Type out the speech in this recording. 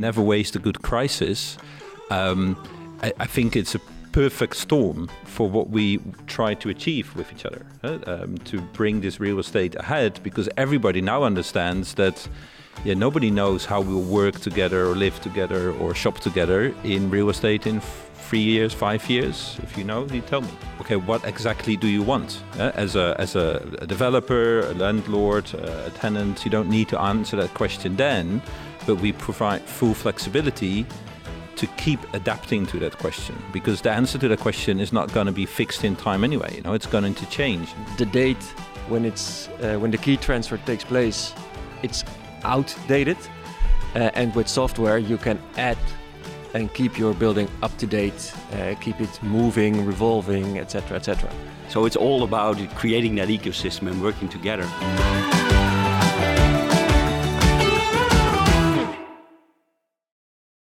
never waste a good crisis. Um, I, I, think it's a perfect storm for what we try to achieve with each other uh, um, to bring this real estate ahead because everybody now understands that yeah, nobody knows how we'll work together or live together or shop together in real estate in three years, five years. If you know, you tell me. Okay, what exactly do you want uh, as a as a, developer, a landlord, a tenant? You don't need to answer that question then, but we provide full flexibility to keep adapting to that question because the answer to that question is not going to be fixed in time anyway. You know, it's going to change. The date when it's uh, when the key transfer takes place, it's outdated, uh, and with software you can add and keep your building up to date, uh, keep it moving, revolving, etc., etc. So it's all about creating that ecosystem and working together.